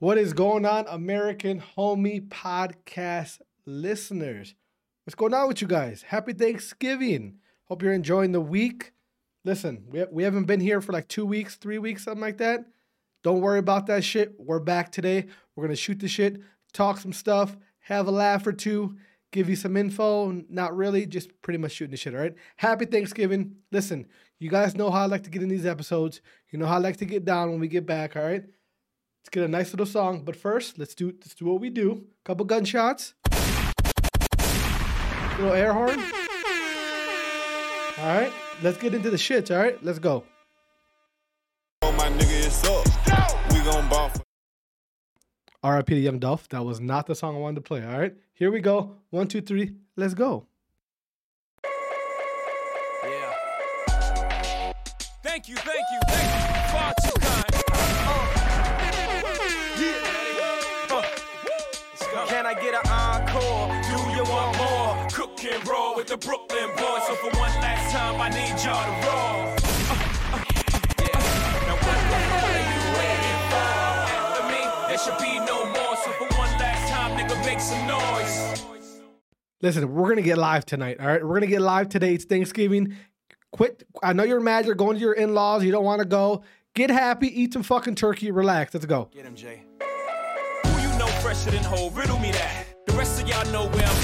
What is going on, American Homie Podcast listeners? What's going on with you guys? Happy Thanksgiving. Hope you're enjoying the week. Listen, we, we haven't been here for like two weeks, three weeks, something like that. Don't worry about that shit. We're back today. We're going to shoot the shit, talk some stuff, have a laugh or two, give you some info. Not really, just pretty much shooting the shit, all right? Happy Thanksgiving. Listen, you guys know how I like to get in these episodes. You know how I like to get down when we get back, all right? Let's get a nice little song. But first, let's do let's do what we do. Couple gunshots. Little air horn. All right, let's get into the shits. All right, let's go. Oh, R.I.P. to Young Dolph. That was not the song I wanted to play. All right, here we go. One, two, three. Let's go. Yeah. Thank you, thank you, thank you. Far too kind. Uh. Uh. Can I get an encore? Do you want more? Cook and roll with the Brooklyn boys. So for one last time, I need y'all to roll. Listen, we're gonna get live tonight. All right, we're gonna get live today. It's Thanksgiving. Quit. I know you're mad. You're going to your in-laws. You don't want to go. Get happy. Eat some fucking turkey. Relax. Let's go. Get him, Jay. Who you know fresher than whole? Riddle me that. Rest of y'all know where I'm.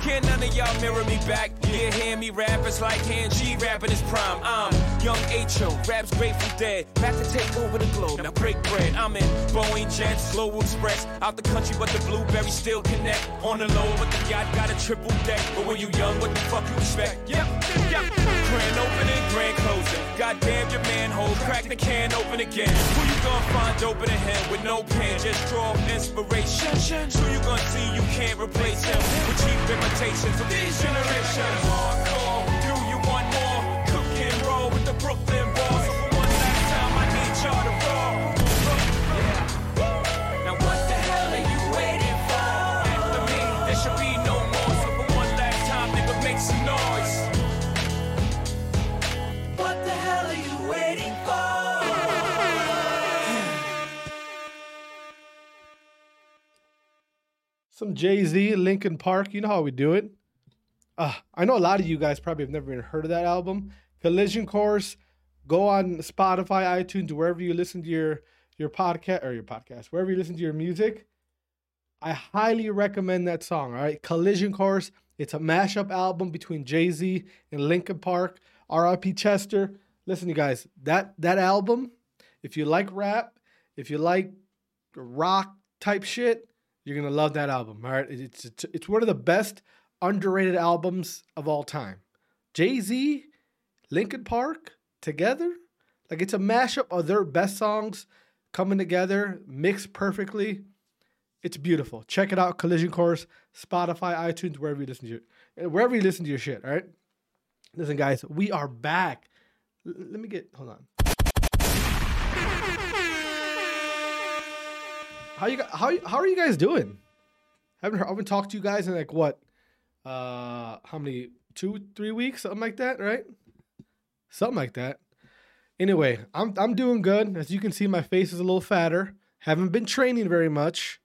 Can't none of y'all mirror me back. Yeah, hear me rap, it's like hand G rapping his prime. I'm young H.O., raps Grateful Dead. Back to take over the globe, now break bread. I'm in Boeing Jets, Global Express. Out the country, but the blueberries still connect. On the low, but the yacht got a triple deck. But when you young, what the fuck you expect? Yep, yep. Grand opening, grand closing. Goddamn your manhole, crack the can open again. Who you gonna find open a hand with no pen? Just draw inspiration. Who you gonna see you can't replace him with cheap imitations of these generations? Hardcore, do you want more? Cook and roll with the Brooklyn boys. Some Jay Z, Linkin Park. You know how we do it. Uh, I know a lot of you guys probably have never even heard of that album. Collision Course. Go on Spotify, iTunes, wherever you listen to your your podcast or your podcast, wherever you listen to your music. I highly recommend that song. All right, Collision Course. It's a mashup album between Jay Z and Linkin Park. R.I.P. Chester. Listen, you guys, that that album. If you like rap, if you like rock type shit, you're gonna love that album. All right, it's it's, one of the best underrated albums of all time. Jay Z, Linkin Park together, like it's a mashup of their best songs coming together, mixed perfectly. It's beautiful. Check it out. Collision Course, Spotify, iTunes, wherever you listen to your, wherever you listen to your shit. All right. Listen, guys, we are back. L- let me get. Hold on. How you how how are you guys doing? Haven't heard, I haven't talked to you guys in like what, uh, how many two three weeks something like that, right? Something like that. Anyway, I'm I'm doing good. As you can see, my face is a little fatter. Haven't been training very much.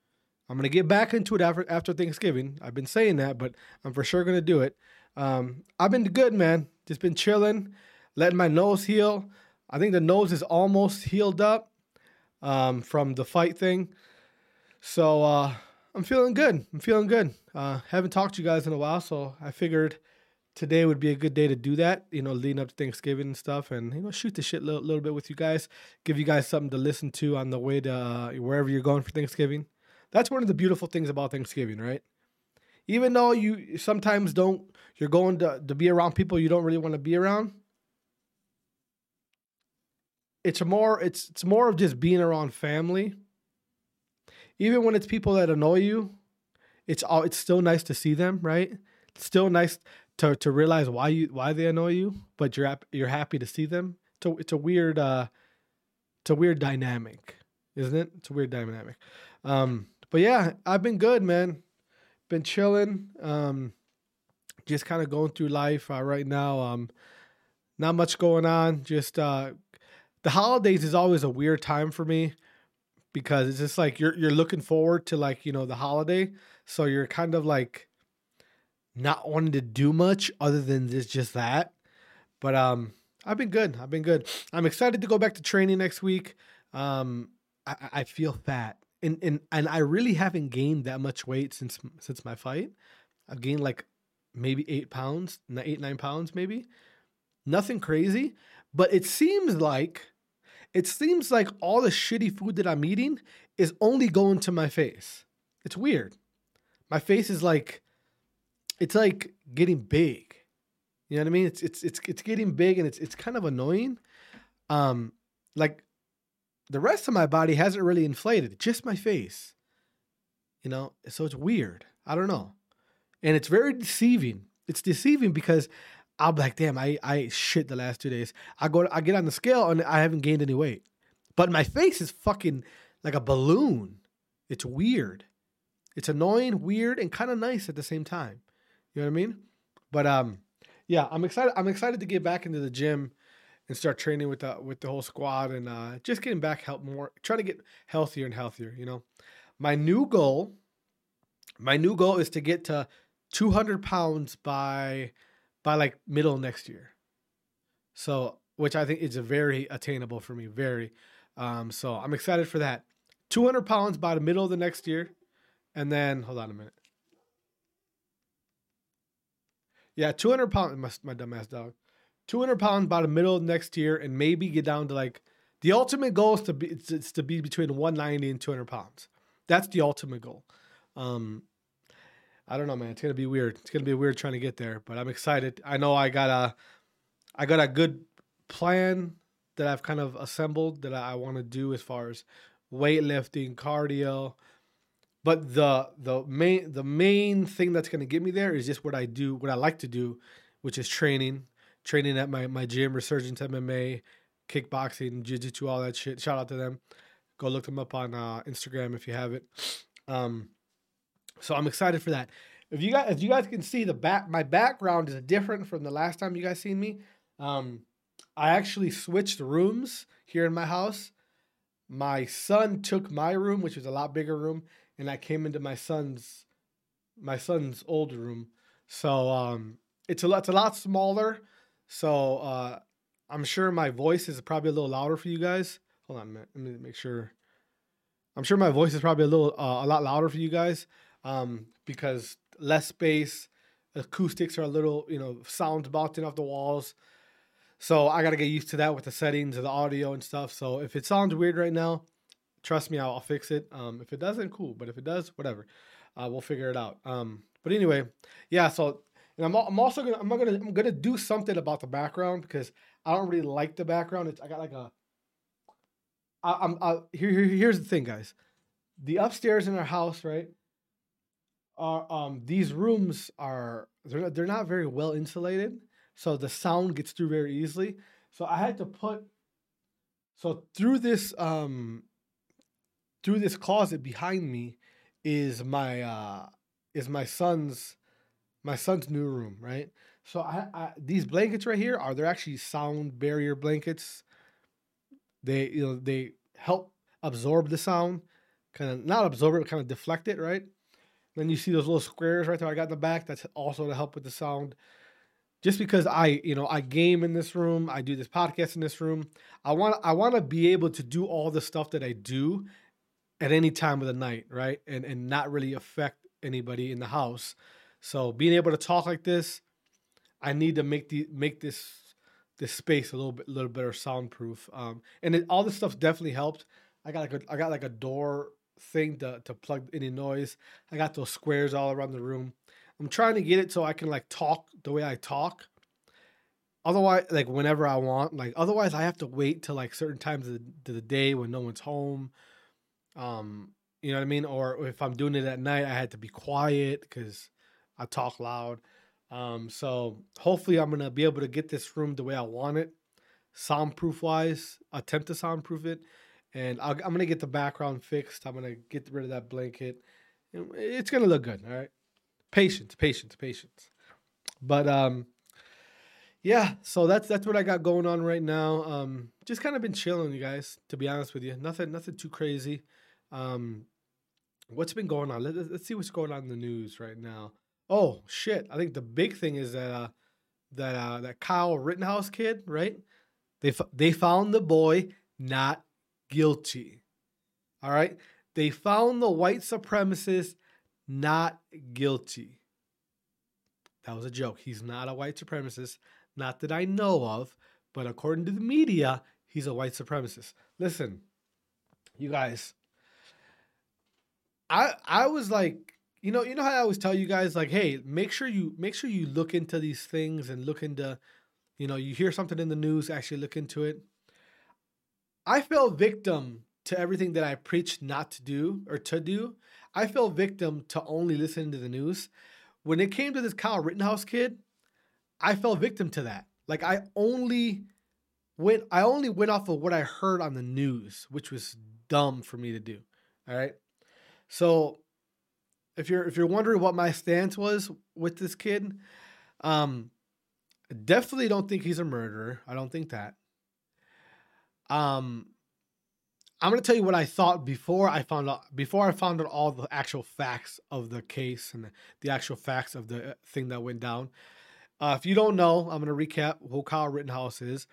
I'm gonna get back into it after after Thanksgiving. I've been saying that, but I'm for sure gonna do it. Um, I've been good, man. Just been chilling, letting my nose heal. I think the nose is almost healed up um, from the fight thing. So uh, I'm feeling good. I'm feeling good. Uh, haven't talked to you guys in a while, so I figured today would be a good day to do that. You know, leading up to Thanksgiving and stuff, and you know, shoot the shit a little, little bit with you guys. Give you guys something to listen to on the way to uh, wherever you're going for Thanksgiving. That's one of the beautiful things about Thanksgiving, right? Even though you sometimes don't, you're going to, to be around people you don't really want to be around. It's more it's it's more of just being around family. Even when it's people that annoy you, it's all it's still nice to see them, right? It's still nice to to realize why you why they annoy you, but you're you're happy to see them. It's a, it's a weird uh it's a weird dynamic, isn't it? It's a weird dynamic. Um but yeah, I've been good, man. Been chilling. Um just kind of going through life uh, right now. Um, not much going on. Just uh, the holidays is always a weird time for me because it's just like you're you're looking forward to like you know the holiday, so you're kind of like not wanting to do much other than just just that. But um, I've been good. I've been good. I'm excited to go back to training next week. Um, I, I feel fat, and and and I really haven't gained that much weight since since my fight. I've gained like maybe eight pounds, eight nine pounds, maybe. Nothing crazy, but it seems like it seems like all the shitty food that I'm eating is only going to my face. It's weird. My face is like it's like getting big. You know what I mean? It's it's it's it's getting big and it's it's kind of annoying. Um like the rest of my body hasn't really inflated, just my face. You know, so it's weird. I don't know. And it's very deceiving. It's deceiving because I'll be like, damn, I I shit the last two days. I go I get on the scale and I haven't gained any weight. But my face is fucking like a balloon. It's weird. It's annoying, weird, and kind of nice at the same time. You know what I mean? But um, yeah, I'm excited. I'm excited to get back into the gym and start training with the with the whole squad and uh, just getting back help more, trying to get healthier and healthier. You know, my new goal, my new goal is to get to 200 pounds by by like middle next year. So, which I think is very attainable for me. Very. Um, so I'm excited for that. 200 pounds by the middle of the next year, and then hold on a minute. Yeah, 200 pounds. My, my dumbass dog. 200 pounds by the middle of next year, and maybe get down to like the ultimate goal is to be it's, it's to be between 190 and 200 pounds. That's the ultimate goal. Um, I don't know, man. It's gonna be weird. It's gonna be weird trying to get there, but I'm excited. I know I got a, I got a good plan that I've kind of assembled that I want to do as far as weightlifting, cardio. But the the main the main thing that's gonna get me there is just what I do, what I like to do, which is training, training at my my gym, Resurgence MMA, kickboxing, jiu-jitsu, all that shit. Shout out to them. Go look them up on uh, Instagram if you have it. Um, so I'm excited for that. If you guys, if you guys can see the back, my background is different from the last time you guys seen me. Um, I actually switched rooms here in my house. My son took my room, which was a lot bigger room, and I came into my son's my son's old room. So um, it's a lot, it's a lot smaller. So uh, I'm sure my voice is probably a little louder for you guys. Hold on. Let me make sure. I'm sure my voice is probably a little uh, a lot louder for you guys um, because less space, acoustics are a little, you know, sounds bouncing off the walls. So I got to get used to that with the settings of the audio and stuff. So if it sounds weird right now, trust me, I'll, I'll fix it. Um, if it doesn't, cool. But if it does, whatever, uh, we'll figure it out. Um, but anyway, yeah. So and I'm, I'm also gonna I'm gonna I'm gonna do something about the background because I don't really like the background. It's I got like a I, I'm I, here, here here's the thing, guys. The upstairs in our house, right? Are um these rooms are they're they're not very well insulated, so the sound gets through very easily. So I had to put so through this um through this closet behind me is my uh is my son's my son's new room, right? So I, I these blankets right here are they're actually sound barrier blankets. They you know they help absorb the sound, kind of not absorb it, kind of deflect it, right? Then you see those little squares right there I got in the back. That's also to help with the sound. Just because I, you know, I game in this room, I do this podcast in this room. I want I want to be able to do all the stuff that I do at any time of the night, right? And and not really affect anybody in the house. So being able to talk like this, I need to make the make this this space a little bit little better soundproof. Um, and it, all this stuff definitely helped. I got like a, I got like a door thing to to plug any noise. I got those squares all around the room. I'm trying to get it so I can like talk the way I talk. Otherwise, like whenever I want, like otherwise I have to wait till like certain times of the, day when no one's home. Um, you know what I mean? Or if I'm doing it at night, I had to be quiet because I talk loud. Um, so hopefully I'm gonna be able to get this room the way I want it, soundproof wise. Attempt to soundproof it, and i am gonna get the background fixed. I'm gonna get rid of that blanket. It's gonna look good. All right. Patience, patience, patience. But um, yeah. So that's that's what I got going on right now. Um, just kind of been chilling, you guys. To be honest with you, nothing nothing too crazy. Um, what's been going on? Let, us see what's going on in the news right now. Oh shit! I think the big thing is that uh, that uh, that Kyle Rittenhouse kid, right? They f- they found the boy not guilty. All right, they found the white supremacist not guilty. That was a joke. He's not a white supremacist, not that I know of, but according to the media, he's a white supremacist. Listen, you guys, I I was like, you know, you know how I always tell you guys like, hey, make sure you make sure you look into these things and look into, you know, you hear something in the news, actually look into it. I fell victim to everything that I preached not to do or to do. I fell victim to only listening to the news. When it came to this Kyle Rittenhouse kid, I fell victim to that. Like I only went I only went off of what I heard on the news, which was dumb for me to do. All right. So if you're if you're wondering what my stance was with this kid, um definitely don't think he's a murderer. I don't think that. Um I'm gonna tell you what I thought before I found out before I found out all the actual facts of the case and the, actual facts of the uh, thing that went down. Uh, if you don't know, I'm gonna recap who Kyle Rittenhouse is.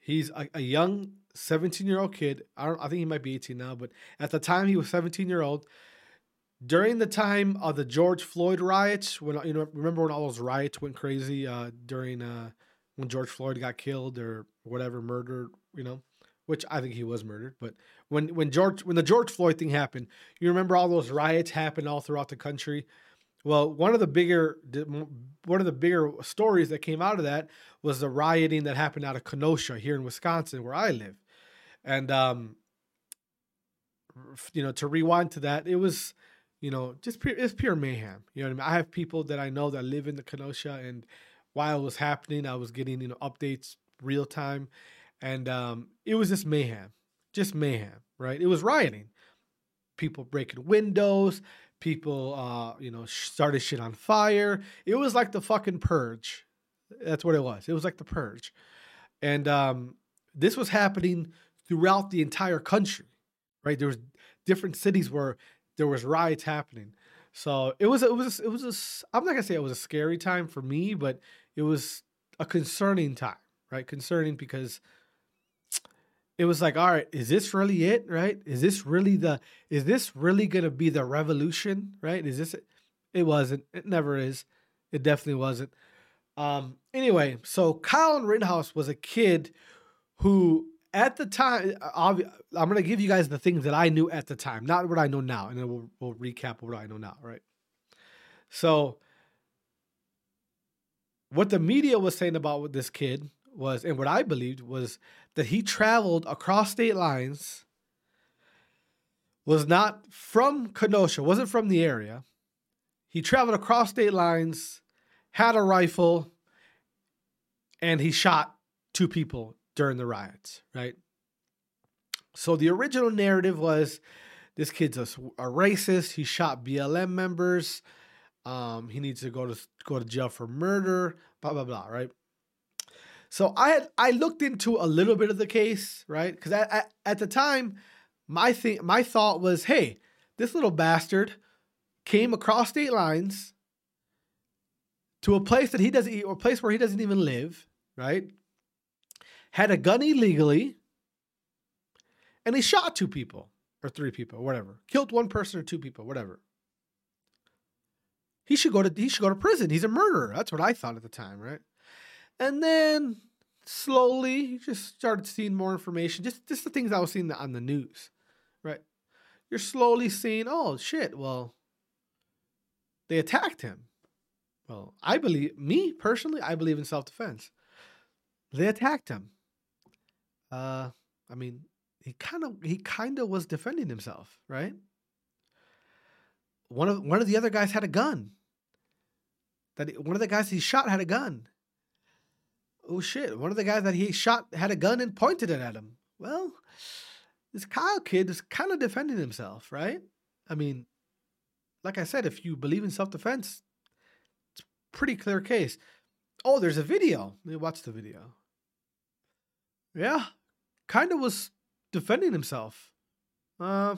He's a, a young 17 year old kid. I don't. I think he might be 18 now, but at the time he was 17 year old. During the time of the George Floyd riots, when you know, remember when all those riots went crazy uh, during uh, when George Floyd got killed or whatever, murdered, you know which I think he was murdered. But when when George when the George Floyd thing happened, you remember all those riots happened all throughout the country. Well, one of the bigger one of the bigger stories that came out of that was the rioting that happened out of Kenosha here in Wisconsin, where I live, and um, you know, to rewind to that, it was you know just pure, it's pure mayhem. You know what I mean? I have people that I know that live in the Kenosha, and while it was happening, I was getting you know updates real time and um, it was just mayhem, just mayhem, right? It was rioting, people breaking windows, people, uh, you know, started shit on fire. It was like the fucking purge. That's what it was. It was like the purge, and um, this was happening throughout the entire country, right? There was different cities where there was riots happening. So it was it was it was a, I'm not gonna say it was a scary time for me, but it was a concerning time, right? Concerning because it was like, all right, is this really it? Right? Is this really the? Is this really gonna be the revolution? Right? Is this? It, it wasn't. It never is. It definitely wasn't. Um. Anyway, so Kyle Rittenhouse was a kid who, at the time, I'm gonna give you guys the things that I knew at the time, not what I know now, and then we'll we'll recap what I know now. Right? So, what the media was saying about this kid was, and what I believed was that he traveled across state lines, was not from Kenosha, wasn't from the area. He traveled across state lines, had a rifle, and he shot two people during the riots, right? So the original narrative was this kid's a, a racist. He shot BLM members. Um, he needs to go to go to jail for murder. Blah blah blah. Right. So I had I looked into a little bit of the case, right? Because at, at the time, my thing my thought was, hey, this little bastard came across state lines to a place that he doesn't or a place where he doesn't even live, right? Had a gun illegally, and he shot two people or three people, whatever. Killed one person or two people, whatever. He should go to he should go to prison. He's a murderer. That's what I thought at the time, right? And then slowly you just started seeing more information, just just the things I was seeing on the news, right? You're slowly seeing, oh shit, well, they attacked him. Well, I believe me personally, I believe in self-defense. They attacked him. Uh, I mean, he kind of he kind of was defending himself, right? One of one of the other guys had a gun. That one of the guys he shot had a gun oh shit, one of the guys that he shot had a gun and pointed it at him. Well, this Kyle kid is kind of defending himself, right? I mean, like I said, if you believe in self defense, it's pretty clear case. oh, there's a video. Watch the video. Yeah, kind of was defending himself. Uh,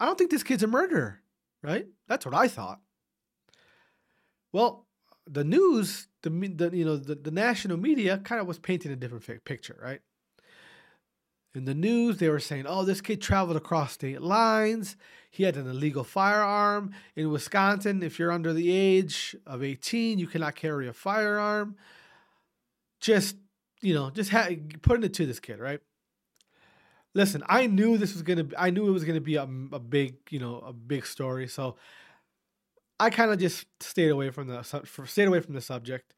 I don't think this kid's a murderer, right? That's what I thought. Well, the news, the, the you know the, the national media kind of was painting a different fi- picture, right? In the news, they were saying, "Oh, this kid traveled across state lines. He had an illegal firearm in Wisconsin. If you're under the age of 18, you cannot carry a firearm." Just you know, just ha- putting it to this kid, right? Listen, I knew this was gonna. Be, I knew it was gonna be a, a big, you know, a big story. So I kind of just stayed away from the stayed away from the subject.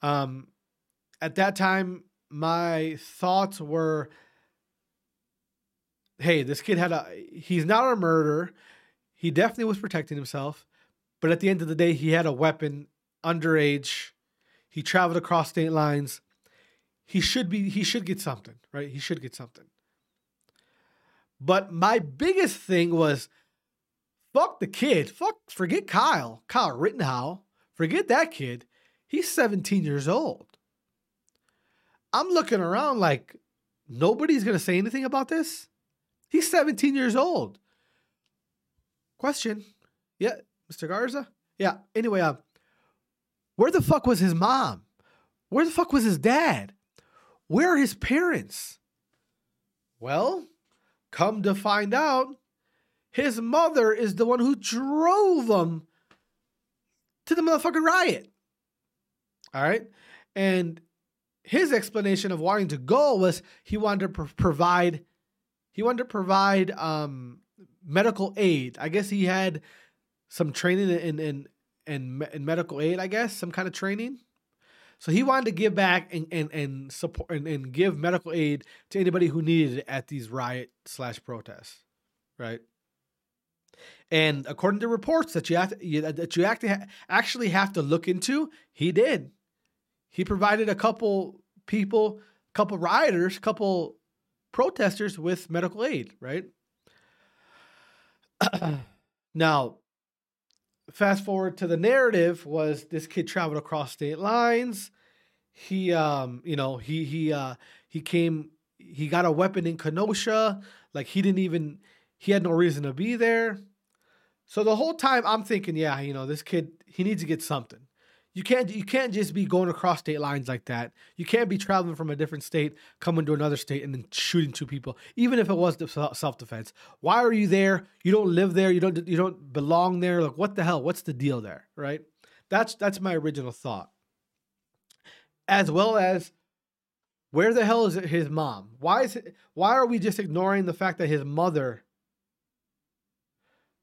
Um, at that time, my thoughts were, "Hey, this kid had a. He's not a murderer. He definitely was protecting himself, but at the end of the day, he had a weapon, underage. He traveled across state lines. He should be. He should get something, right? He should get something." But my biggest thing was fuck the kid. Fuck, forget Kyle. Kyle Rittenhouse. Forget that kid. He's 17 years old. I'm looking around like nobody's going to say anything about this. He's 17 years old. Question. Yeah, Mr. Garza? Yeah, anyway, uh, where the fuck was his mom? Where the fuck was his dad? Where are his parents? Well, come to find out, his mother is the one who drove him to the motherfucking riot. All right. And his explanation of wanting to go was he wanted to pro- provide he wanted to provide um, medical aid. I guess he had some training in in in, in medical aid. I guess some kind of training. So he wanted to give back and and, and support and, and give medical aid to anybody who needed it at these riot slash protests, right? And according to reports that you have to, you, that you act- actually have to look into, he did. He provided a couple people, a couple rioters, a couple protesters with medical aid, right? now, fast forward to the narrative was this kid traveled across state lines. He um, you know, he he uh he came he got a weapon in Kenosha, like he didn't even he had no reason to be there. So the whole time I'm thinking, yeah, you know, this kid he needs to get something. You can't you can't just be going across state lines like that. You can't be traveling from a different state, coming to another state, and then shooting two people, even if it was self defense. Why are you there? You don't live there. You don't you don't belong there. Like what the hell? What's the deal there? Right? That's that's my original thought. As well as where the hell is his mom? Why is it, why are we just ignoring the fact that his mother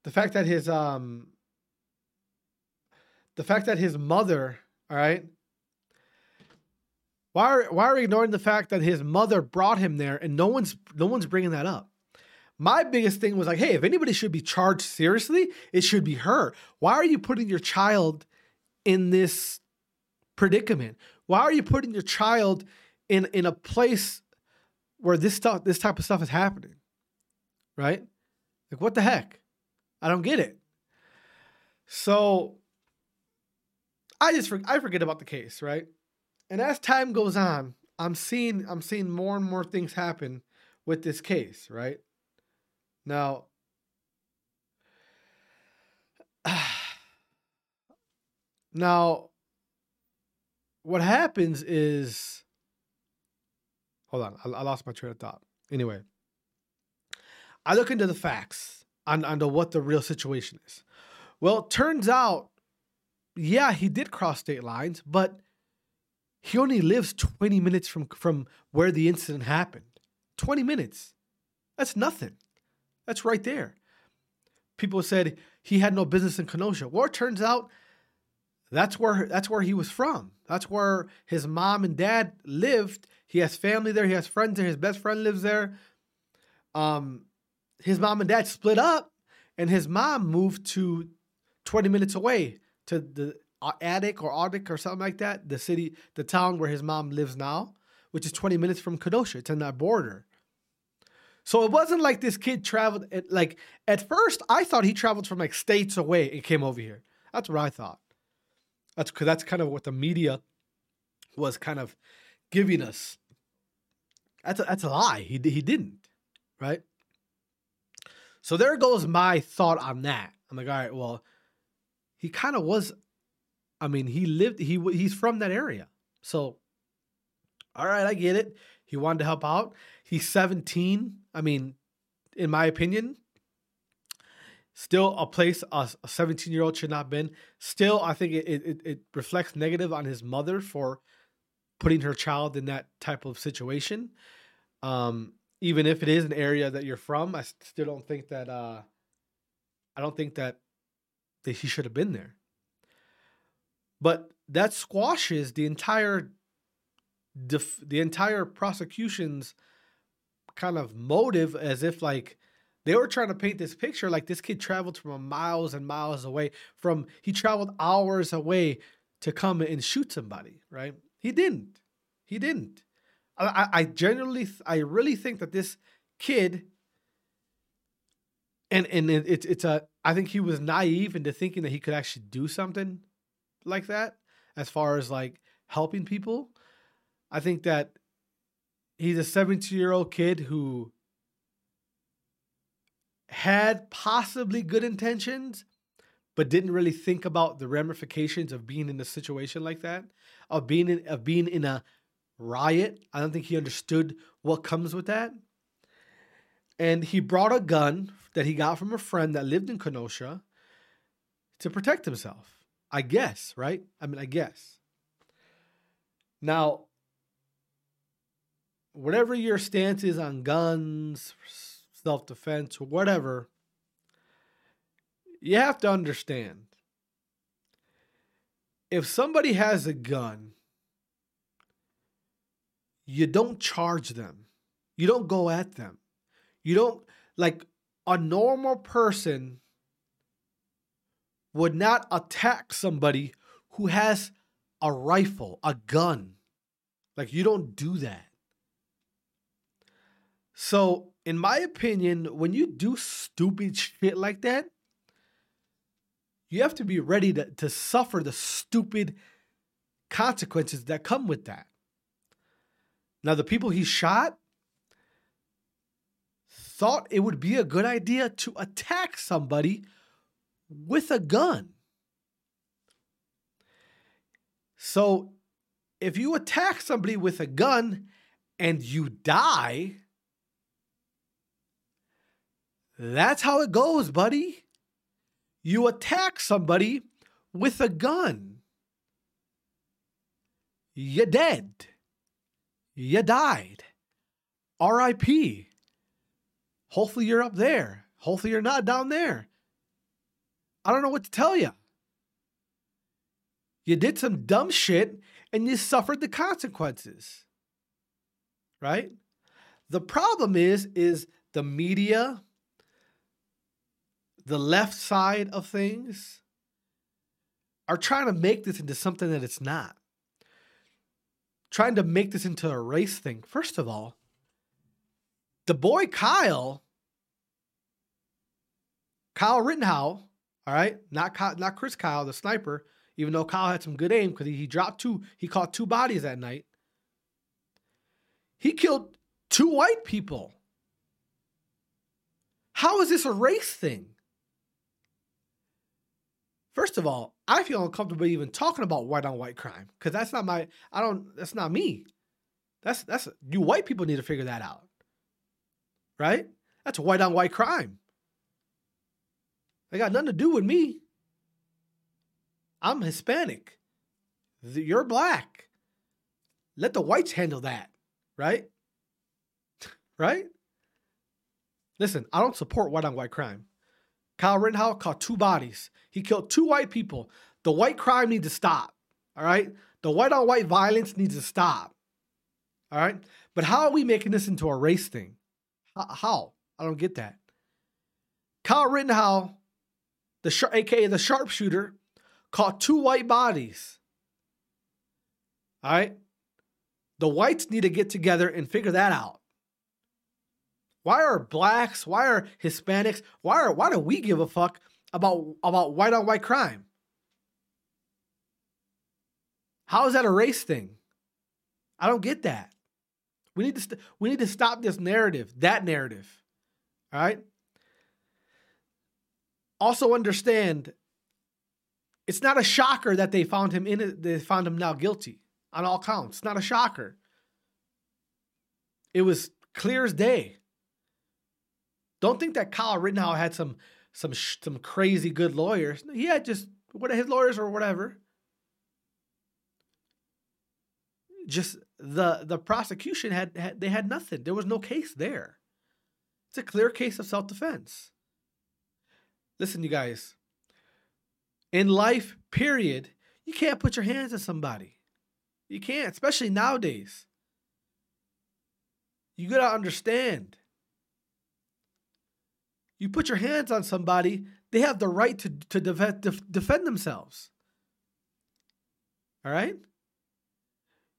the fact that his um the fact that his mother, all right, why are why are we ignoring the fact that his mother brought him there and no one's no one's bringing that up? My biggest thing was like, hey, if anybody should be charged seriously, it should be her. Why are you putting your child in this predicament? Why are you putting your child in in a place where this stuff this type of stuff is happening? Right? Like what the heck? I don't get it. So I just I forget about the case, right? And as time goes on, I'm seeing I'm seeing more and more things happen with this case, right? Now Now what happens is hold on, I, I lost my train of thought. Anyway, I look into the facts on, on what the real situation is. Well, turns out yeah, he did cross state lines, but he only lives 20 minutes from from where the incident happened. 20 minutes. That's nothing. That's right there. People said he had no business in Kenosha. Well, it turns out that's where that's where he was from. That's where his mom and dad lived. He has family there. He has friends there. His best friend lives there. Um, his mom and dad split up, and his mom moved to 20 minutes away to the attic or attic or something like that, the city, the town where his mom lives now, which is 20 minutes from Kenosha. It's that border. So it wasn't like this kid traveled. At, like at first, I thought he traveled from like states away and came over here. That's what I thought. That's because that's kind of what the media was kind of giving us. That's a, that's a lie. He he didn't, right? So there goes my thought on that. I'm like, all right, well, he kind of was. I mean, he lived. He he's from that area, so all right, I get it. He wanted to help out. He's 17. I mean, in my opinion, still a place a 17 year old should not have been. Still, I think it, it, it reflects negative on his mother for putting her child in that type of situation. Um, even if it is an area that you're from, I still don't think that uh, I don't think that that he should have been there. But that squashes the entire def- the entire prosecution's kind of motive as if like they were trying to paint this picture like this kid traveled from miles and miles away from he traveled hours away to come and shoot somebody right? He didn't. He didn't i i genuinely i really think that this kid and and it, it's it's a i think he was naive into thinking that he could actually do something like that as far as like helping people. I think that he's a 17 year old kid who had possibly good intentions but didn't really think about the ramifications of being in a situation like that of being in of being in a riot. I don't think he understood what comes with that. And he brought a gun that he got from a friend that lived in kenosha to protect himself. I guess right? I mean i guess. Now whatever your stance is on guns self-defense or whatever you have to understand if somebody has a gun, you don't charge them. You don't go at them. You don't, like, a normal person would not attack somebody who has a rifle, a gun. Like, you don't do that. So, in my opinion, when you do stupid shit like that, you have to be ready to, to suffer the stupid consequences that come with that. Now, the people he shot thought it would be a good idea to attack somebody with a gun. So, if you attack somebody with a gun and you die, that's how it goes, buddy. You attack somebody with a gun. You're dead. You died. RIP. Hopefully you're up there. Hopefully you're not down there. I don't know what to tell you. You did some dumb shit and you suffered the consequences. Right? The problem is is the media the left side of things are trying to make this into something that it's not. Trying to make this into a race thing. First of all, the boy Kyle, Kyle Rittenhouse, all right, not Kyle, not Chris Kyle, the sniper, even though Kyle had some good aim because he, he dropped two, he caught two bodies that night. He killed two white people. How is this a race thing? First of all, I feel uncomfortable even talking about white on white crime because that's not my. I don't. That's not me. That's that's you white people need to figure that out. Right? That's white on white crime. They got nothing to do with me. I'm Hispanic. You're black. Let the whites handle that. Right? right? Listen, I don't support white on white crime. Kyle Rittenhouse caught two bodies. He killed two white people. The white crime needs to stop. All right? The white on white violence needs to stop. All right? But how are we making this into a race thing? How? I don't get that. Kyle Rittenhouse, the aka the sharpshooter, caught two white bodies. All right? The whites need to get together and figure that out. Why are blacks, why are Hispanics, why are why do we give a fuck about about white on white crime? How is that a race thing? I don't get that. We need to st- we need to stop this narrative, that narrative. All right? Also understand it's not a shocker that they found him in they found him now guilty on all counts. It's not a shocker. It was clear as day. Don't think that Kyle Rittenhouse had some some some crazy good lawyers. He had just what his lawyers or whatever. Just the the prosecution had, had they had nothing. There was no case there. It's a clear case of self defense. Listen, you guys. In life, period, you can't put your hands on somebody. You can't, especially nowadays. You gotta understand. You put your hands on somebody, they have the right to, to defend, themselves. All right?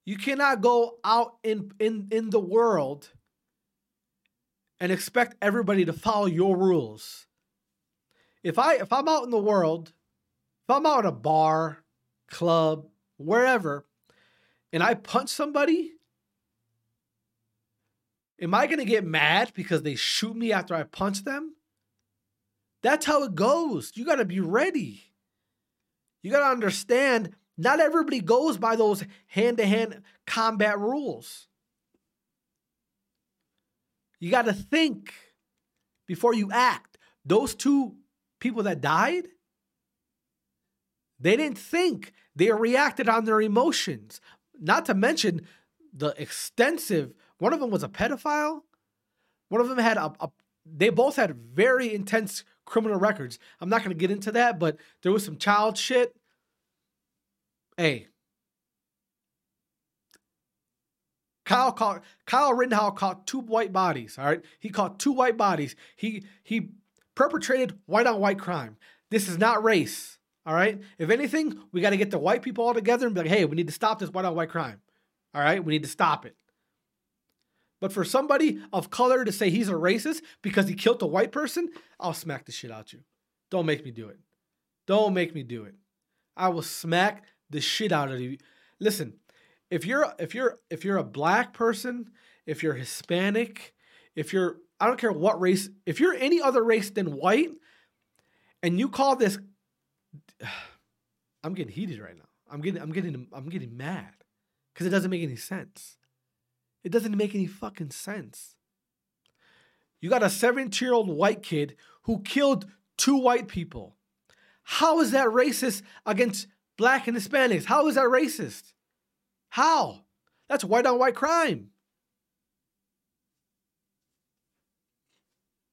You cannot go out in, in, in the world and expect everybody to follow your rules. If I if I'm out in the world, if I'm out at a bar, club, wherever, and I punch somebody, am I going to get mad because they shoot me after I punch them? That's how it goes. You got to be ready. You got to understand not everybody goes by those hand to hand combat rules. You got to think before you act. Those two people that died, they didn't think. They reacted on their emotions. Not to mention the extensive, one of them was a pedophile. One of them had a, a they both had very intense criminal records. I'm not going to get into that, but there was some child shit Hey, Kyle caught Kyle Rittenhouse caught two white bodies. All right, he caught two white bodies. He he perpetrated white on white crime. This is not race. All right. If anything, we got to get the white people all together and be like, hey, we need to stop this white on white crime. All right, we need to stop it. But for somebody of color to say he's a racist because he killed a white person, I'll smack the shit out of you. Don't make me do it. Don't make me do it. I will smack the shit out of you. Listen, if you're if you're if you're a black person, if you're Hispanic, if you're I don't care what race, if you're any other race than white, and you call this I'm getting heated right now. I'm getting I'm getting I'm getting mad because it doesn't make any sense. It doesn't make any fucking sense. You got a 17 year old white kid who killed two white people. How is that racist against black and Hispanics. How is that racist? How? That's white on white crime.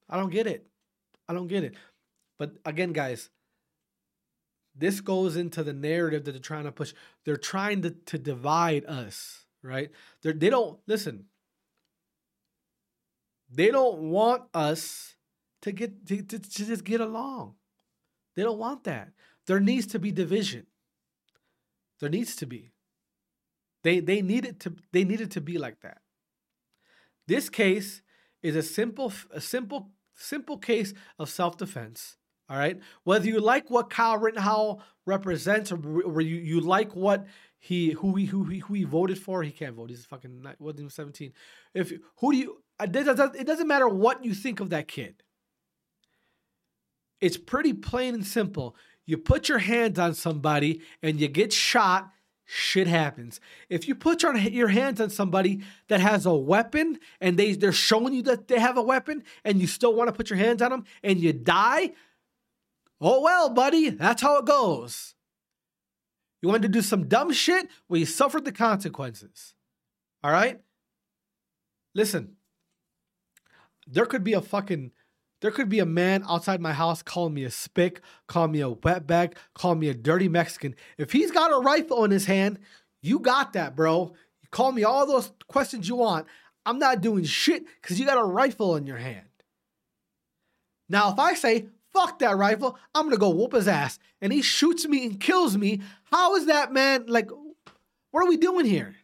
I don't get it. I don't get it. But again, guys, this goes into the narrative that they're trying to push. They're trying to, to divide us, right? They're, they don't, listen, they don't want us to get to, to, to just get along. They don't want that. There needs to be division. There needs to be. They they need it to they need it to be like that. This case is a simple a simple simple case of self-defense. All right. Whether you like what Kyle Rittenhouse represents or, or you, you like what he who he who he who he voted for, he can't vote. He's fucking wasn't even 17. If who do you uh, doesn't, it doesn't matter what you think of that kid. It's pretty plain and simple you put your hands on somebody and you get shot, shit happens. If you put your, your hands on somebody that has a weapon and they, they're showing you that they have a weapon and you still want to put your hands on them and you die, oh well, buddy, that's how it goes. You wanted to do some dumb shit? Well, you suffered the consequences. All right? Listen, there could be a fucking there could be a man outside my house calling me a spick, calling me a wetbag, calling me a dirty Mexican. If he's got a rifle in his hand, you got that, bro. You call me all those questions you want. I'm not doing shit because you got a rifle in your hand. Now, if I say, fuck that rifle, I'm gonna go whoop his ass, and he shoots me and kills me, how is that man like, what are we doing here?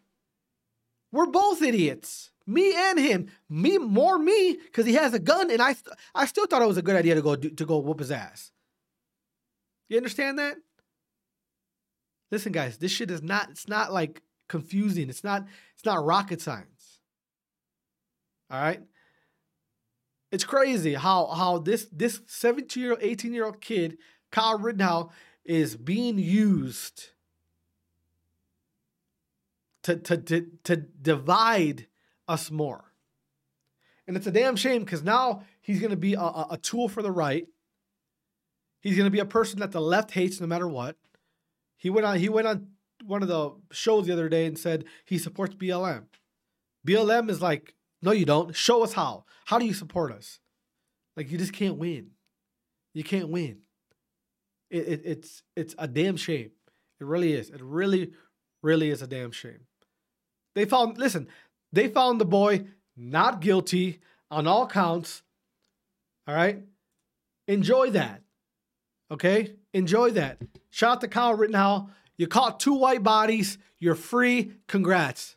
We're both idiots. Me and him. Me more me because he has a gun, and I I still thought it was a good idea to go to go whoop his ass. You understand that? Listen, guys, this shit is not, it's not like confusing. It's not, it's not rocket science. All right. It's crazy how how this this 17 year old, 18 year old kid, Kyle Rittenhouse, is being used to, to, to, to divide us more. And it's a damn shame because now he's going to be a, a, tool for the right. He's going to be a person that the left hates no matter what. He went on he went on one of the shows the other day and said he supports BLM. BLM is like, no, you don't. Show us how. How do you support us? Like you just can't win. You can't win. It, it, it's it's a damn shame. It really is. It really, really is a damn shame. They found listen, they found the boy not guilty on all counts. All right? Enjoy that. Okay? Enjoy that. Shout out to Kyle Rittenhouse. You caught two white bodies. You're free. Congrats.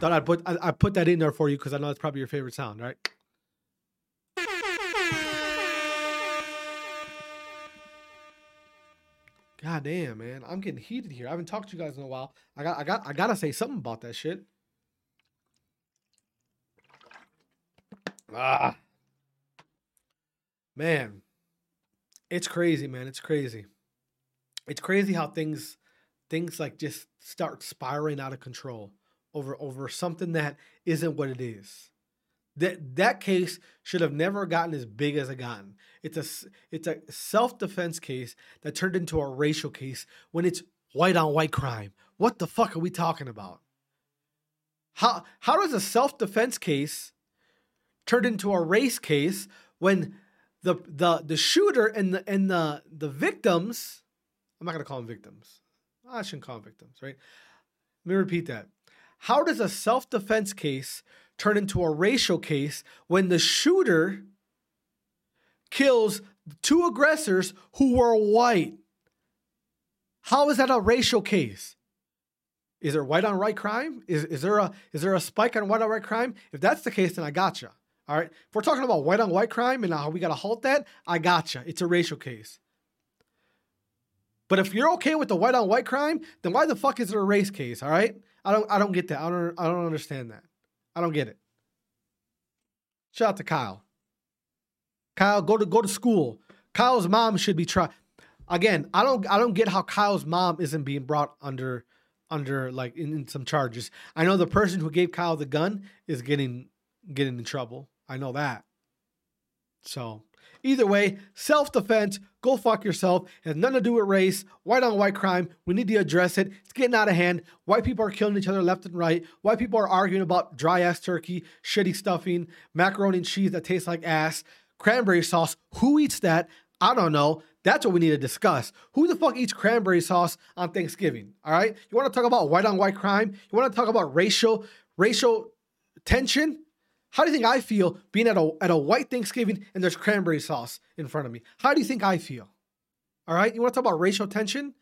Thought I'd put I, I put that in there for you because I know it's probably your favorite sound, right? God damn, man. I'm getting heated here. I haven't talked to you guys in a while. I got I got I gotta say something about that shit. Ah. Man. It's crazy, man. It's crazy. It's crazy how things things like just start spiraling out of control over over something that isn't what it is. That that case should have never gotten as big as it gotten. It's a it's a self defense case that turned into a racial case when it's white on white crime. What the fuck are we talking about? How how does a self defense case turn into a race case when the the the shooter and the and the the victims I'm not gonna call them victims. I shouldn't call them victims, right? Let me repeat that. How does a self defense case turn into a racial case when the shooter kills two aggressors who were white? How is that a racial case? Is there white on white crime? Is, is there a is there a spike on white on white crime? If that's the case, then I gotcha. All right. If we're talking about white on white crime and how we gotta halt that, I gotcha. It's a racial case. But if you're okay with the white on white crime, then why the fuck is it a race case? All right. I don't I don't get that. I don't I don't understand that. I don't get it. Shout out to Kyle. Kyle, go to go to school. Kyle's mom should be tried. Again, I don't I don't get how Kyle's mom isn't being brought under under like in, in some charges. I know the person who gave Kyle the gun is getting getting in trouble. I know that. So Either way, self defense, go fuck yourself. It has nothing to do with race, white on white crime. We need to address it. It's getting out of hand. White people are killing each other left and right. White people are arguing about dry ass turkey, shitty stuffing, macaroni and cheese that tastes like ass, cranberry sauce. Who eats that? I don't know. That's what we need to discuss. Who the fuck eats cranberry sauce on Thanksgiving? All right. You want to talk about white on white crime? You want to talk about racial racial tension? How do you think I feel being at a at a white Thanksgiving and there's cranberry sauce in front of me? How do you think I feel? All right, you want to talk about racial tension?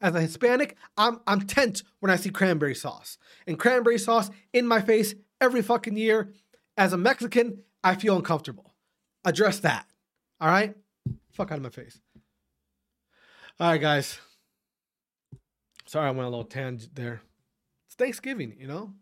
As a Hispanic, I'm I'm tense when I see cranberry sauce and cranberry sauce in my face every fucking year. As a Mexican, I feel uncomfortable. Address that. All right, fuck out of my face. All right, guys. Sorry, I went a little tangent there. It's Thanksgiving, you know.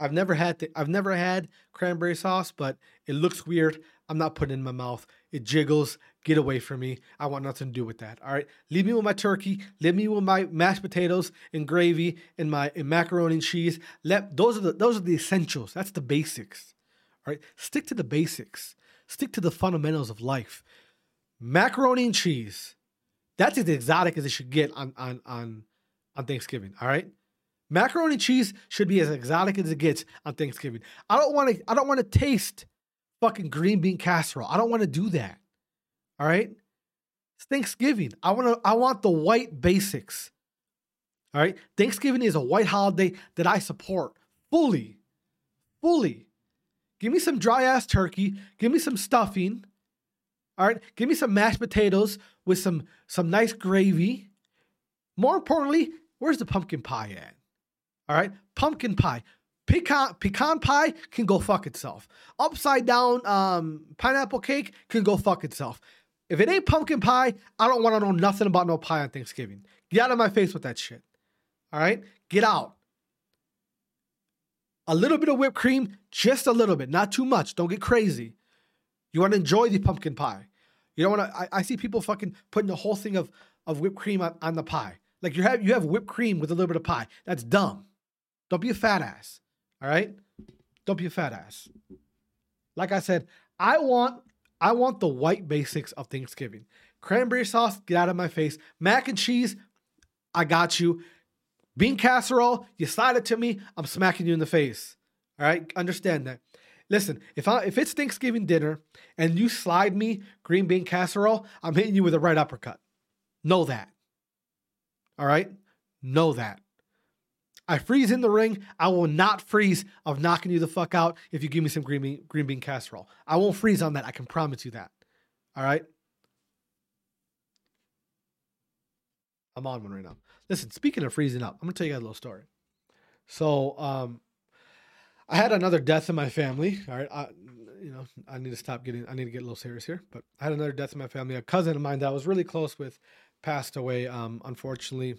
I've never had I've never had cranberry sauce, but it looks weird. I'm not putting it in my mouth. It jiggles. Get away from me. I want nothing to do with that. All right. Leave me with my turkey. Leave me with my mashed potatoes and gravy and my and macaroni and cheese. Let those are the those are the essentials. That's the basics. All right. Stick to the basics. Stick to the fundamentals of life. Macaroni and cheese. That's as exotic as it should get on on on on Thanksgiving. All right. Macaroni cheese should be as exotic as it gets on Thanksgiving. I don't want to. I don't want to taste fucking green bean casserole. I don't want to do that. All right. It's Thanksgiving. I want to. I want the white basics. All right. Thanksgiving is a white holiday that I support fully, fully. Give me some dry ass turkey. Give me some stuffing. All right. Give me some mashed potatoes with some some nice gravy. More importantly, where's the pumpkin pie at? All right, pumpkin pie. Pecan pecan pie can go fuck itself. Upside down um, pineapple cake can go fuck itself. If it ain't pumpkin pie, I don't want to know nothing about no pie on Thanksgiving. Get out of my face with that shit. All right? Get out. A little bit of whipped cream, just a little bit, not too much. Don't get crazy. You want to enjoy the pumpkin pie. You don't want to. I, I, see people fucking putting the whole thing of, of whipped cream on, on the pie. Like you have you have whipped cream with a little bit of pie. That's dumb. Don't be a fat ass. All right? Don't be a fat ass. Like I said, I want I want the white basics of Thanksgiving. Cranberry sauce, get out of my face. Mac and cheese, I got you. Bean casserole, you slide it to me, I'm smacking you in the face. All right? Understand that. Listen, if I if it's Thanksgiving dinner and you slide me green bean casserole, I'm hitting you with a right uppercut. Know that. All right? Know that. I freeze in the ring. I will not freeze of knocking you the fuck out if you give me some green bean, green bean casserole. I won't freeze on that. I can promise you that. All right? I'm on one right now. Listen, speaking of freezing up, I'm gonna tell you guys a little story. So, um, I had another death in my family. All right, I, you know, I need to stop getting. I need to get a little serious here. But I had another death in my family. A cousin of mine that I was really close with passed away. Um, unfortunately,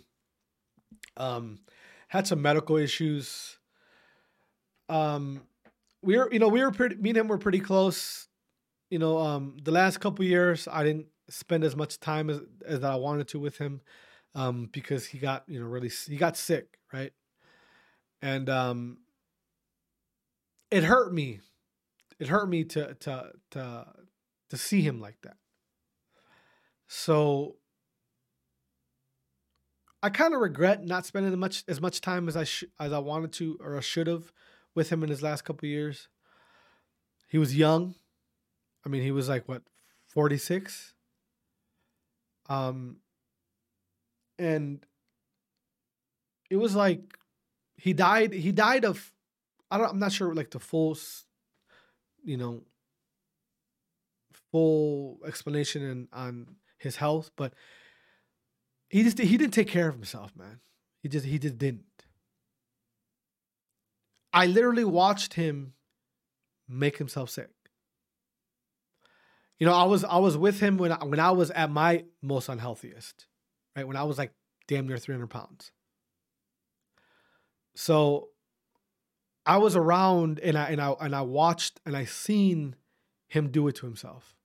um, had some medical issues. Um, we were, you know, we were pretty. Me and him were pretty close. You know, um, the last couple years, I didn't spend as much time as as I wanted to with him um, because he got you know really he got sick, right? And um, it hurt me. It hurt me to to to to see him like that. So I kind of regret not spending as much as much time as I sh- as I wanted to or I should have with him in his last couple years. He was young. I mean, he was like what, 46? Um and it was like he died he died of I don't I'm not sure like the full you know full explanation in, on his health but he just he didn't take care of himself man he just he just didn't I literally watched him make himself sick you know I was I was with him when I, when I was at my most unhealthiest right? When I was like damn near 300 pounds. So I was around and I and I and I watched and I seen him do it to himself.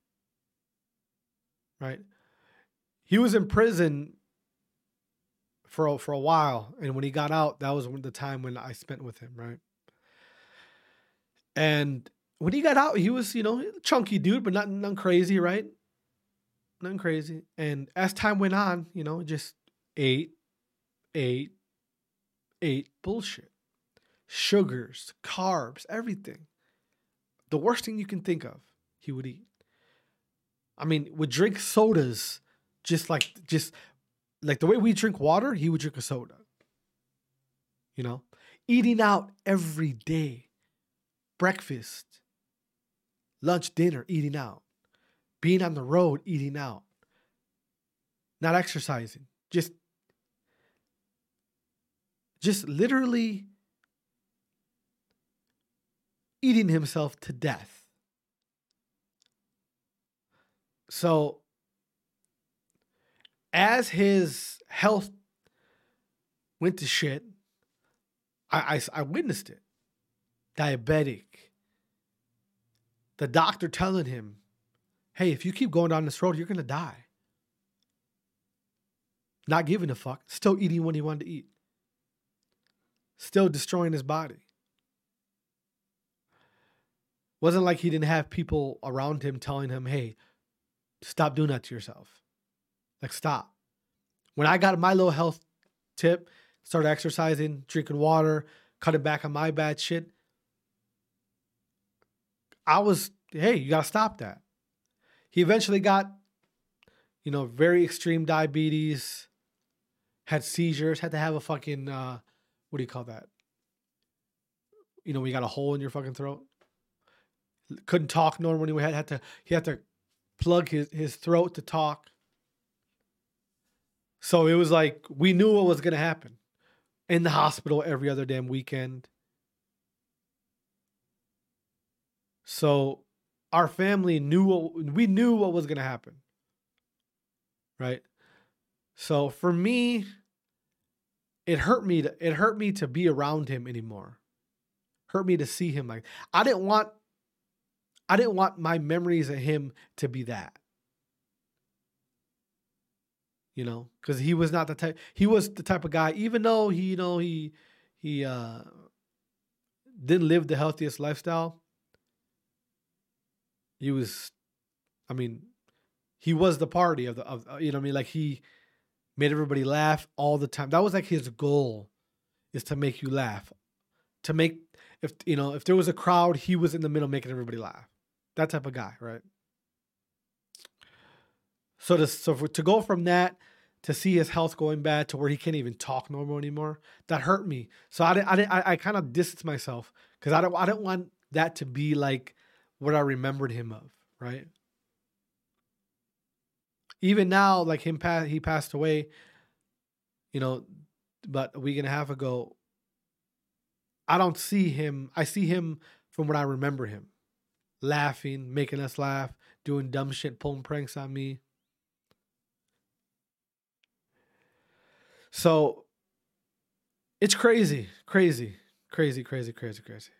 Right? He was in prison for a, for a while and when he got out that was the time when I spent with him, right? And when he got out, he was, you know, chunky dude, but not nothing crazy, right? nothing crazy. And as time went on, you know, just ate, ate, ate bullshit. Sugars, carbs, everything. The worst thing you can think of, he would eat. I mean, would drink sodas just like just like the way we drink water, he would drink a soda. You know? Eating out every day. Breakfast, lunch, dinner, eating out being on the road, eating out, not exercising, just just literally eating himself to death. So as his health went to shit, I, I, I witnessed it. Diabetic. The doctor telling him, hey, if you keep going down this road, you're going to die. Not giving a fuck, still eating what he wanted to eat, still destroying his body. Wasn't like he didn't have people around him telling him, hey, stop doing that to yourself. Like, stop. When I got my little health tip, started exercising, drinking water, cutting back on my bad shit, I was, hey, you got to stop that. He eventually got, you know, very extreme diabetes, had seizures, had to have a fucking, uh, what do you call that? You know, we got a hole in your fucking throat. Couldn't talk normally. We had, had to, he had to plug his, his throat to talk. So it was like, we knew what was going to happen in the hospital every other damn weekend. So our family knew what we knew what was going to happen. right? So for me, it hurt me to it hurt me to be around him anymore. Hurt me to see him like I didn't want I didn't want my memories of him to be that. You know, because he was not the type he was the type of guy, even though he, you know, he he uh didn't live the healthiest lifestyle. He was I mean, he was the party of the of uh, you know I mean like he made everybody laugh all the time. That was like his goal is to make you laugh. To make if you know, if there was a crowd, he was in the middle making everybody laugh. That type of guy, right? So to so for, to go from that to see his health going bad to where he can't even talk normal anymore, that hurt me. So I I I, I kind of distanced myself because I don't I didn't want that to be like what I remembered him of, right? Even now, like him, pa- he passed away. You know, but a week and a half ago. I don't see him. I see him from what I remember him, laughing, making us laugh, doing dumb shit, pulling pranks on me. So it's crazy, crazy, crazy, crazy, crazy, crazy.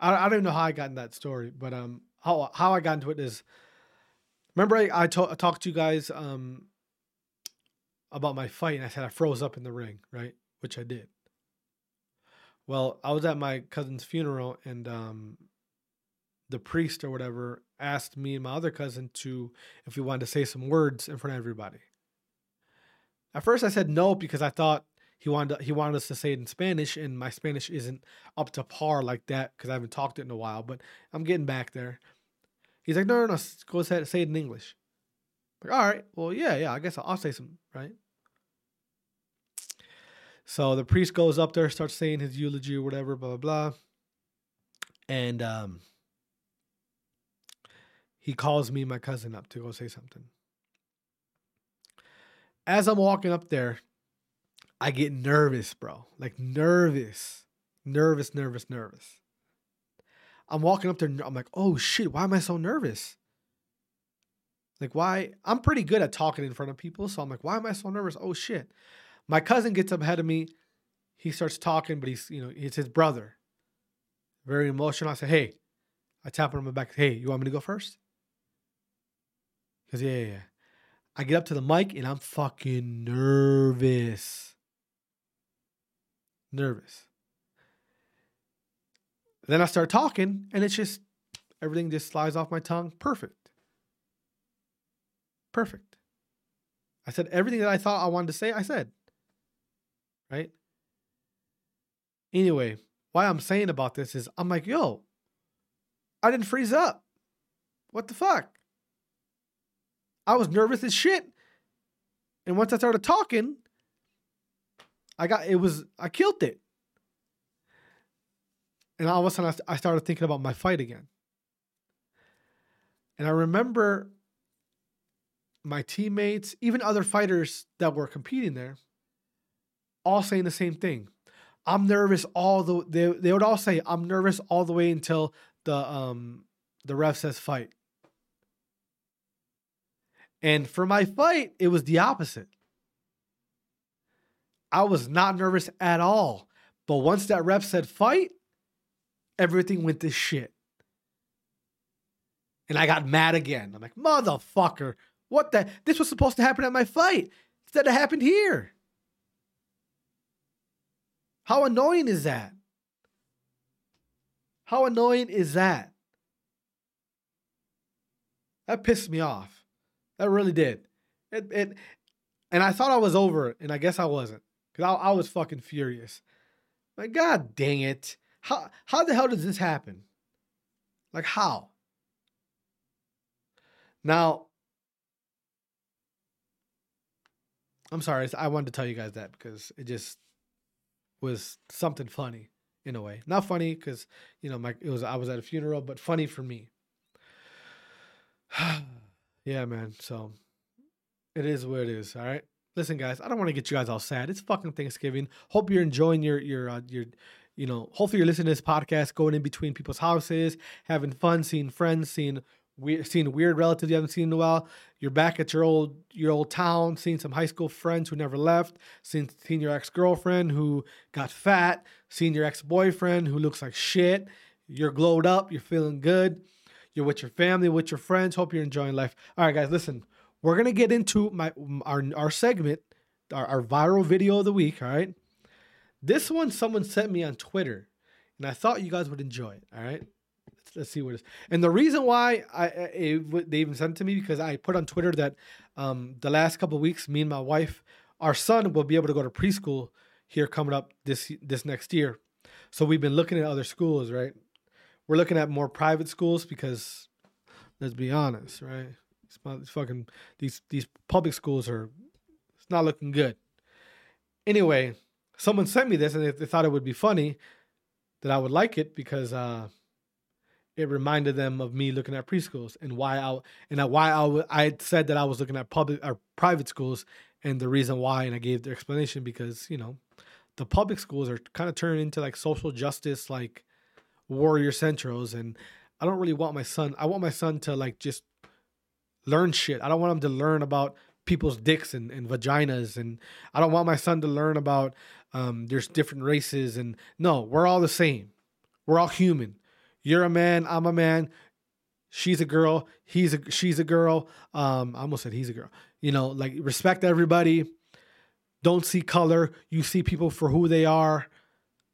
I, I don't even know how I got in that story, but um, how how I got into it is, remember I I, to- I talked to you guys um about my fight, and I said I froze up in the ring, right? Which I did. Well, I was at my cousin's funeral, and um, the priest or whatever asked me and my other cousin to if we wanted to say some words in front of everybody. At first, I said no because I thought he wanted he wanted us to say it in Spanish, and my Spanish isn't up to par like that because I haven't talked it in a while. But I'm getting back there. He's like, no, no, no, go ahead, say it in English. Like, all right, well, yeah, yeah, I guess I'll, I'll say some, right? So the priest goes up there, starts saying his eulogy or whatever, blah blah blah, and um, he calls me, my cousin, up to go say something. As I'm walking up there, I get nervous, bro. Like nervous, nervous, nervous, nervous. I'm walking up there. I'm like, oh shit, why am I so nervous? Like, why? I'm pretty good at talking in front of people. So I'm like, why am I so nervous? Oh shit. My cousin gets up ahead of me. He starts talking, but he's, you know, it's his brother. Very emotional. I say, hey, I tap him on my back. Hey, you want me to go first? Because, yeah, yeah, yeah. I get up to the mic and I'm fucking nervous. Nervous. Then I start talking and it's just, everything just slides off my tongue. Perfect. Perfect. I said everything that I thought I wanted to say, I said. Right? Anyway, why I'm saying about this is I'm like, yo, I didn't freeze up. What the fuck? I was nervous as shit. And once I started talking, I got it was I killed it. And all of a sudden I I started thinking about my fight again. And I remember my teammates, even other fighters that were competing there, all saying the same thing. I'm nervous all the they, they would all say I'm nervous all the way until the um the ref says fight. And for my fight, it was the opposite. I was not nervous at all. But once that ref said fight, everything went to shit. And I got mad again. I'm like, motherfucker, what the? This was supposed to happen at my fight. Instead, it happened here. How annoying is that? How annoying is that? That pissed me off. That really did. It, it and I thought I was over it, and I guess I wasn't. Because I, I was fucking furious. Like, god dang it. How how the hell does this happen? Like how? Now, I'm sorry. I wanted to tell you guys that because it just was something funny in a way. Not funny because you know my it was I was at a funeral, but funny for me. yeah, man. So it is what it is. All right. Listen, guys. I don't want to get you guys all sad. It's fucking Thanksgiving. Hope you're enjoying your your uh, your. You know, hopefully you're listening to this podcast, going in between people's houses, having fun, seeing friends, seeing we seeing weird relatives you haven't seen in a while. You're back at your old your old town, seeing some high school friends who never left, seeing, seeing your ex girlfriend who got fat, seeing your ex boyfriend who looks like shit. You're glowed up, you're feeling good. You're with your family, with your friends. Hope you're enjoying life. All right, guys, listen. We're gonna get into my our our segment, our, our viral video of the week. All right. This one someone sent me on Twitter, and I thought you guys would enjoy it. All right. Let's, let's see what it is. And the reason why I, it, they even sent it to me because I put on Twitter that um, the last couple weeks, me and my wife, our son will be able to go to preschool here coming up this this next year. So we've been looking at other schools, right? We're looking at more private schools because let's be honest, right? These fucking these these public schools are it's not looking good. Anyway, someone sent me this and they, they thought it would be funny that I would like it because uh, it reminded them of me looking at preschools and why I and why I I said that I was looking at public or private schools and the reason why and I gave the explanation because you know the public schools are kind of turning into like social justice like warrior centros and I don't really want my son I want my son to like just learn shit. I don't want him to learn about people's dicks and, and vaginas and I don't want my son to learn about um, there's different races and no, we're all the same. We're all human. You're a man, I'm a man, she's a girl, he's a she's a girl. Um, I almost said he's a girl. You know, like respect everybody. Don't see color. You see people for who they are.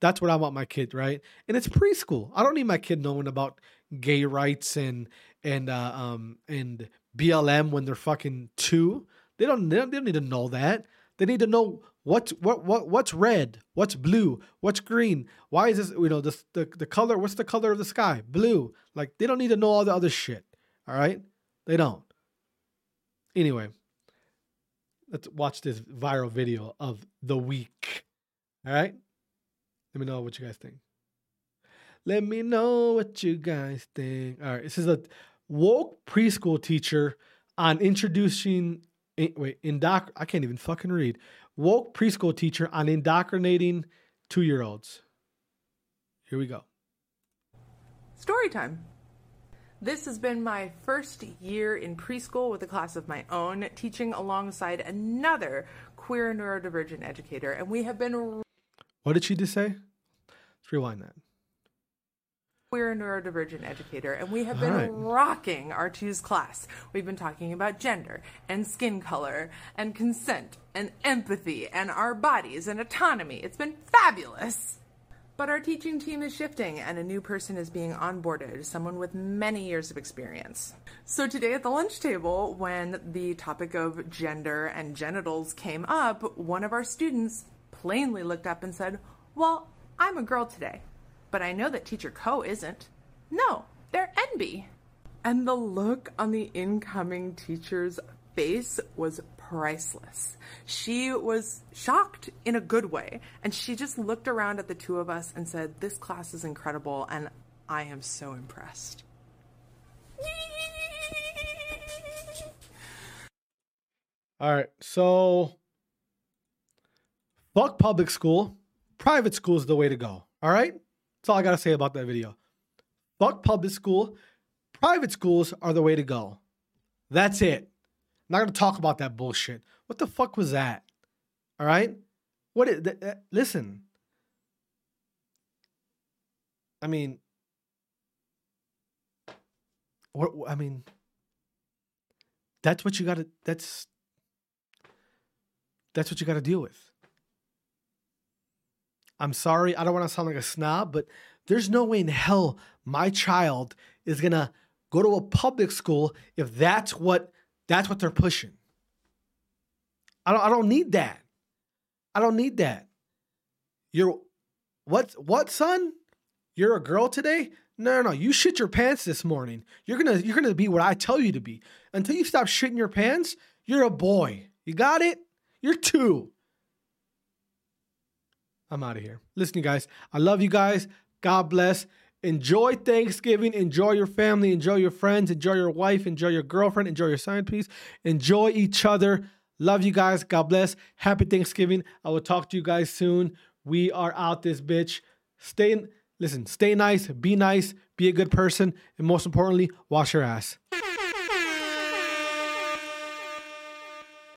That's what I want my kid, right? And it's preschool. I don't need my kid knowing about gay rights and and uh, um and BLM when they're fucking two. They don't, they don't, need to know that. They need to know what's what what what's red, what's blue, what's green. Why is this? You know, the the color. What's the color of the sky? Blue. Like they don't need to know all the other shit. All right, they don't. Anyway, let's watch this viral video of the week. All right, let me know what you guys think. Let me know what you guys think. All right, this is a woke preschool teacher on introducing eh, wait indoc I can't even fucking read woke preschool teacher on indoctrinating two year olds. Here we go. Story time. This has been my first year in preschool with a class of my own, teaching alongside another queer neurodivergent educator, and we have been. What did she just say? Let's rewind that. We're a neurodivergent educator, and we have been right. rocking our twos class. We've been talking about gender and skin color and consent and empathy and our bodies and autonomy. It's been fabulous. But our teaching team is shifting, and a new person is being onboarded, someone with many years of experience. So, today at the lunch table, when the topic of gender and genitals came up, one of our students plainly looked up and said, Well, I'm a girl today but I know that Teacher Co isn't. No, they're NB. And the look on the incoming teacher's face was priceless. She was shocked in a good way, and she just looked around at the two of us and said, This class is incredible, and I am so impressed. All right, so fuck public school. Private school is the way to go. All right? That's all I got to say about that video. Fuck public school. Private schools are the way to go. That's it. I'm not going to talk about that bullshit. What the fuck was that? All right? What is, th- th- listen. I mean what I mean that's what you got to that's that's what you got to deal with. I'm sorry, I don't want to sound like a snob, but there's no way in hell my child is going to go to a public school if that's what that's what they're pushing. I don't I don't need that. I don't need that. You're what what son? You're a girl today? No, no, no. You shit your pants this morning. You're gonna you're gonna be what I tell you to be. Until you stop shitting your pants, you're a boy. You got it? You're two. I'm out of here. Listen, you guys, I love you guys. God bless. Enjoy Thanksgiving. Enjoy your family. Enjoy your friends. Enjoy your wife. Enjoy your girlfriend. Enjoy your side piece. Enjoy each other. Love you guys. God bless. Happy Thanksgiving. I will talk to you guys soon. We are out this bitch. Stay. Listen, stay nice, be nice, be a good person, and most importantly, wash your ass.